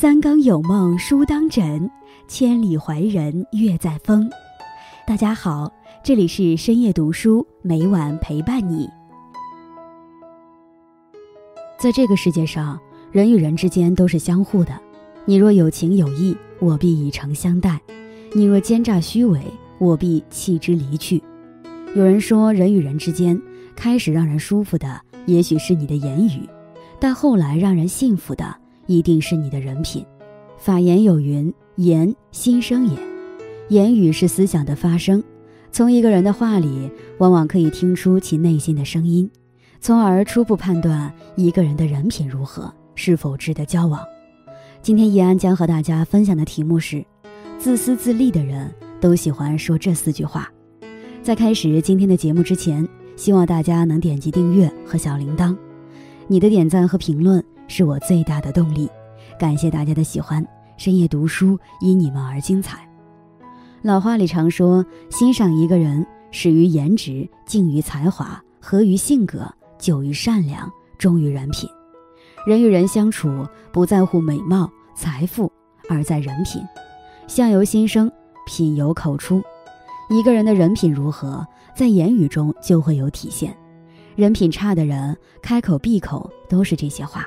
三更有梦书当枕，千里怀人月在风。大家好，这里是深夜读书，每晚陪伴你。在这个世界上，人与人之间都是相互的。你若有情有义，我必以诚相待；你若奸诈虚伪，我必弃之离去。有人说，人与人之间，开始让人舒服的，也许是你的言语，但后来让人幸福的。一定是你的人品。法言有云：“言心声也。”言语是思想的发声，从一个人的话里，往往可以听出其内心的声音，从而初步判断一个人的人品如何，是否值得交往。今天易安将和大家分享的题目是：自私自利的人都喜欢说这四句话。在开始今天的节目之前，希望大家能点击订阅和小铃铛，你的点赞和评论。是我最大的动力，感谢大家的喜欢。深夜读书因你们而精彩。老话里常说，欣赏一个人始于颜值，敬于才华，合于性格，久于善良，忠于人品。人与人相处，不在乎美貌、财富，而在人品。相由心生，品由口出。一个人的人品如何，在言语中就会有体现。人品差的人，开口闭口都是这些话。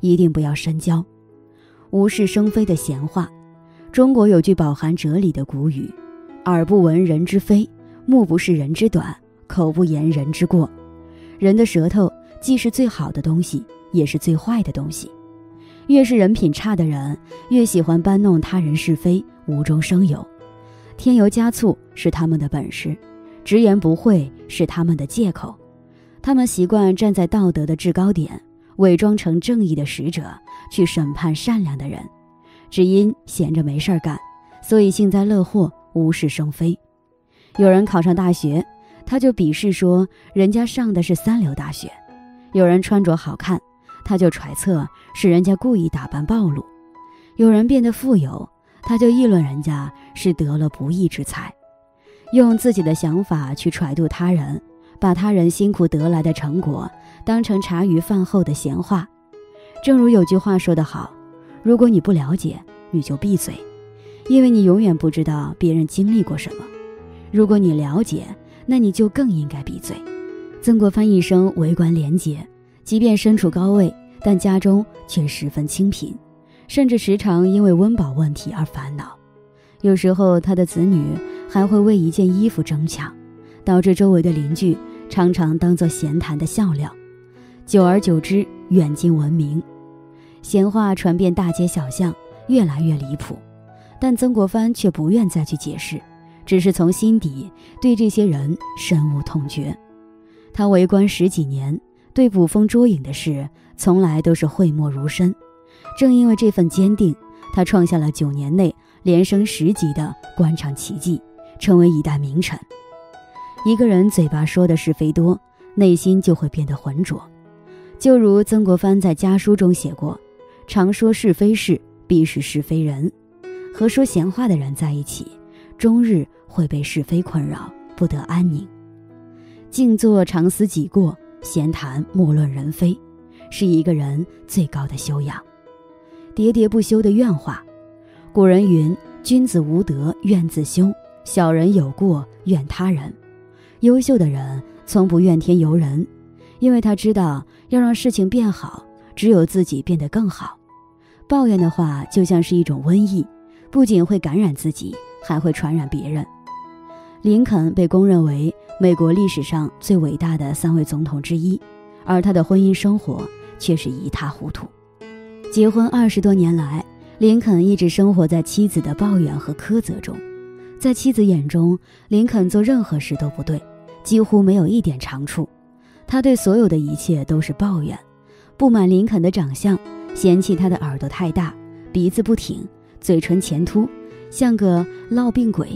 一定不要深交，无事生非的闲话。中国有句饱含哲理的古语：“耳不闻人之非，目不视人之短，口不言人之过。”人的舌头既是最好的东西，也是最坏的东西。越是人品差的人，越喜欢搬弄他人是非，无中生有，添油加醋是他们的本事，直言不讳是他们的借口。他们习惯站在道德的制高点。伪装成正义的使者去审判善良的人，只因闲着没事儿干，所以幸灾乐祸，无事生非。有人考上大学，他就鄙视说人家上的是三流大学；有人穿着好看，他就揣测是人家故意打扮暴露；有人变得富有，他就议论人家是得了不义之财，用自己的想法去揣度他人。把他人辛苦得来的成果当成茶余饭后的闲话，正如有句话说得好：“如果你不了解，你就闭嘴，因为你永远不知道别人经历过什么；如果你了解，那你就更应该闭嘴。”曾国藩一生为官廉洁，即便身处高位，但家中却十分清贫，甚至时常因为温饱问题而烦恼。有时候，他的子女还会为一件衣服争抢。导致周围的邻居常常当作闲谈的笑料，久而久之，远近闻名，闲话传遍大街小巷，越来越离谱。但曾国藩却不愿再去解释，只是从心底对这些人深恶痛绝。他为官十几年，对捕风捉影的事从来都是讳莫如深。正因为这份坚定，他创下了九年内连升十级的官场奇迹，成为一代名臣。一个人嘴巴说的是非多，内心就会变得浑浊。就如曾国藩在家书中写过：“常说是非事，必是是非人。和说闲话的人在一起，终日会被是非困扰，不得安宁。静坐常思己过，闲谈莫论人非，是一个人最高的修养。喋喋不休的怨话，古人云：君子无德怨自修，小人有过怨他人。”优秀的人从不怨天尤人，因为他知道要让事情变好，只有自己变得更好。抱怨的话就像是一种瘟疫，不仅会感染自己，还会传染别人。林肯被公认为美国历史上最伟大的三位总统之一，而他的婚姻生活却是一塌糊涂。结婚二十多年来，林肯一直生活在妻子的抱怨和苛责中。在妻子眼中，林肯做任何事都不对，几乎没有一点长处。他对所有的一切都是抱怨，不满林肯的长相，嫌弃他的耳朵太大，鼻子不挺，嘴唇前凸，像个烙病鬼。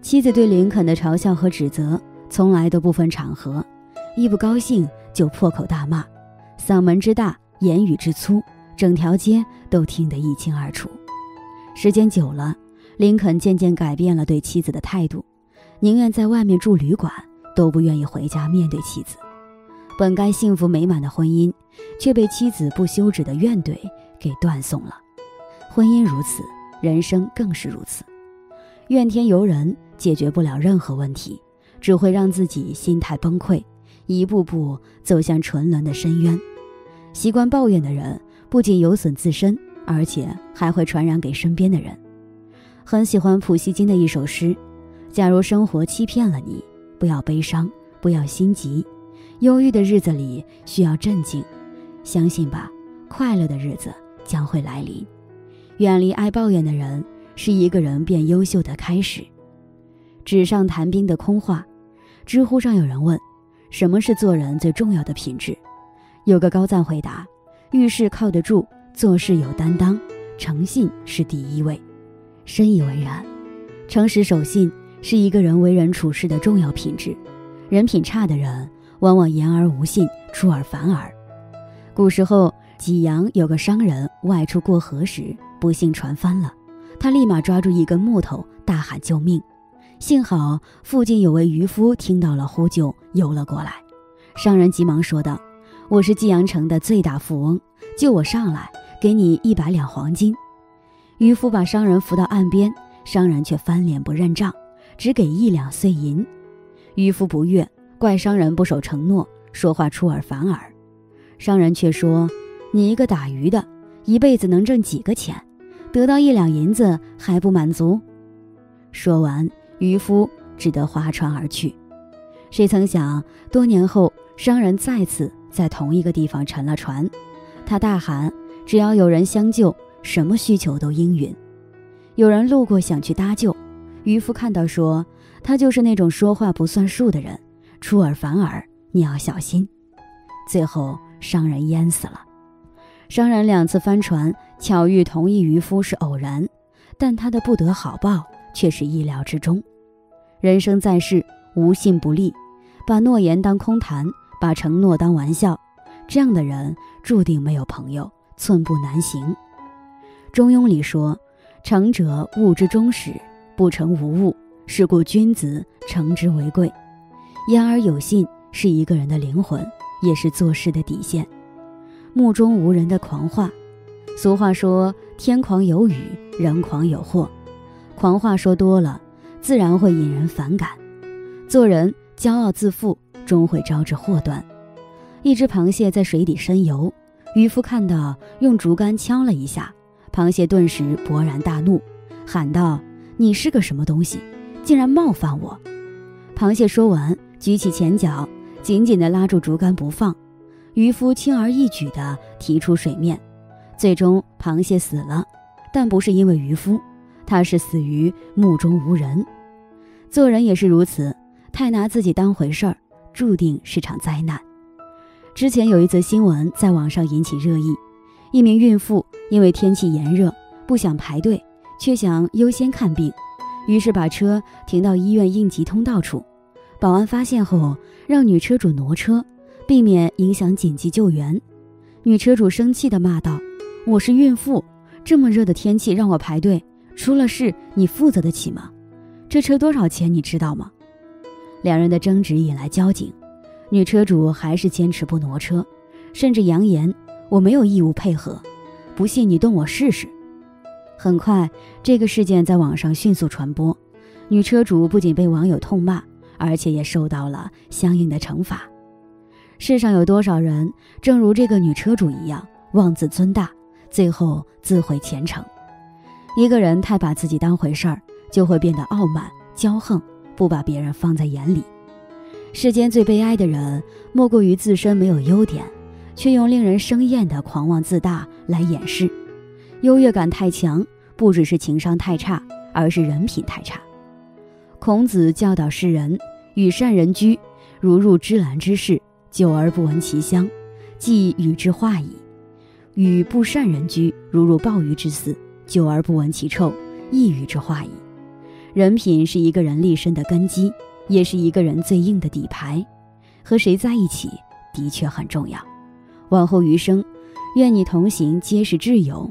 妻子对林肯的嘲笑和指责从来都不分场合，一不高兴就破口大骂，嗓门之大，言语之粗，整条街都听得一清二楚。时间久了。林肯渐渐改变了对妻子的态度，宁愿在外面住旅馆，都不愿意回家面对妻子。本该幸福美满的婚姻，却被妻子不休止的怨怼给断送了。婚姻如此，人生更是如此。怨天尤人解决不了任何问题，只会让自己心态崩溃，一步步走向沉沦的深渊。习惯抱怨的人，不仅有损自身，而且还会传染给身边的人。很喜欢普希金的一首诗：“假如生活欺骗了你，不要悲伤，不要心急。忧郁的日子里需要镇静，相信吧，快乐的日子将会来临。远离爱抱怨的人，是一个人变优秀的开始。”纸上谈兵的空话。知乎上有人问：“什么是做人最重要的品质？”有个高赞回答：“遇事靠得住，做事有担当，诚信是第一位。”深以为然。诚实守信是一个人为人处事的重要品质。人品差的人，往往言而无信，出尔反尔。古时候，济阳有个商人外出过河时，不幸船翻了，他立马抓住一根木头，大喊救命。幸好附近有位渔夫听到了呼救，游了过来。商人急忙说道。我是济阳城的最大富翁，救我上来，给你一百两黄金。渔夫把商人扶到岸边，商人却翻脸不认账，只给一两碎银。渔夫不悦，怪商人不守承诺，说话出尔反尔。商人却说：“你一个打鱼的，一辈子能挣几个钱？得到一两银子还不满足？”说完，渔夫只得划船而去。谁曾想，多年后，商人再次。在同一个地方沉了船，他大喊：“只要有人相救，什么需求都应允。”有人路过想去搭救，渔夫看到说：“他就是那种说话不算数的人，出尔反尔，你要小心。”最后商人淹死了。商人两次翻船，巧遇同一渔夫是偶然，但他的不得好报却是意料之中。人生在世，无信不立，把诺言当空谈。把承诺当玩笑，这样的人注定没有朋友，寸步难行。中庸里说：“成者物之终始，不成无物。是故君子诚之为贵。”言而有信是一个人的灵魂，也是做事的底线。目中无人的狂话，俗话说：“天狂有雨，人狂有祸。”狂话说多了，自然会引人反感。做人骄傲自负。终会招致祸端。一只螃蟹在水底深游，渔夫看到，用竹竿敲了一下，螃蟹顿时勃然大怒，喊道：“你是个什么东西，竟然冒犯我！”螃蟹说完，举起前脚，紧紧地拉住竹竿不放。渔夫轻而易举地提出水面，最终螃蟹死了，但不是因为渔夫，他是死于目中无人。做人也是如此，太拿自己当回事儿。注定是场灾难。之前有一则新闻在网上引起热议，一名孕妇因为天气炎热，不想排队，却想优先看病，于是把车停到医院应急通道处。保安发现后，让女车主挪车，避免影响紧急救援。女车主生气地骂道：“我是孕妇，这么热的天气让我排队，出了事你负责得起吗？这车多少钱你知道吗？”两人的争执引来交警，女车主还是坚持不挪车，甚至扬言我没有义务配合，不信你动我试试。很快，这个事件在网上迅速传播，女车主不仅被网友痛骂，而且也受到了相应的惩罚。世上有多少人，正如这个女车主一样，妄自尊大，最后自毁前程？一个人太把自己当回事儿，就会变得傲慢、骄横。不把别人放在眼里，世间最悲哀的人，莫过于自身没有优点，却用令人生厌的狂妄自大来掩饰。优越感太强，不只是情商太差，而是人品太差。孔子教导世人：与善人居，如入芝兰之室，久而不闻其香，即与之化矣；与不善人居，如入鲍鱼之肆，久而不闻其臭，亦与之化矣。人品是一个人立身的根基，也是一个人最硬的底牌。和谁在一起，的确很重要。往后余生，愿你同行皆是挚友，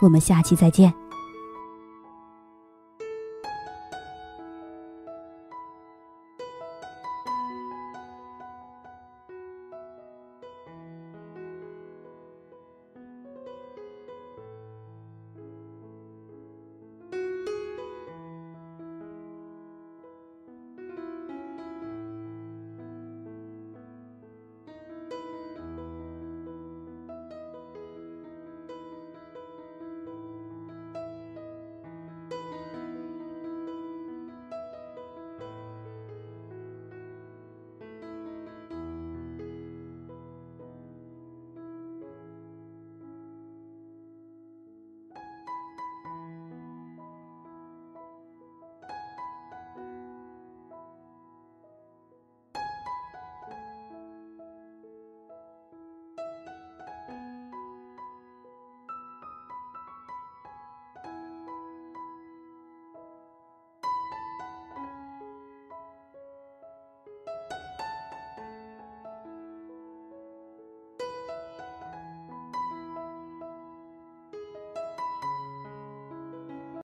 我们下期再见。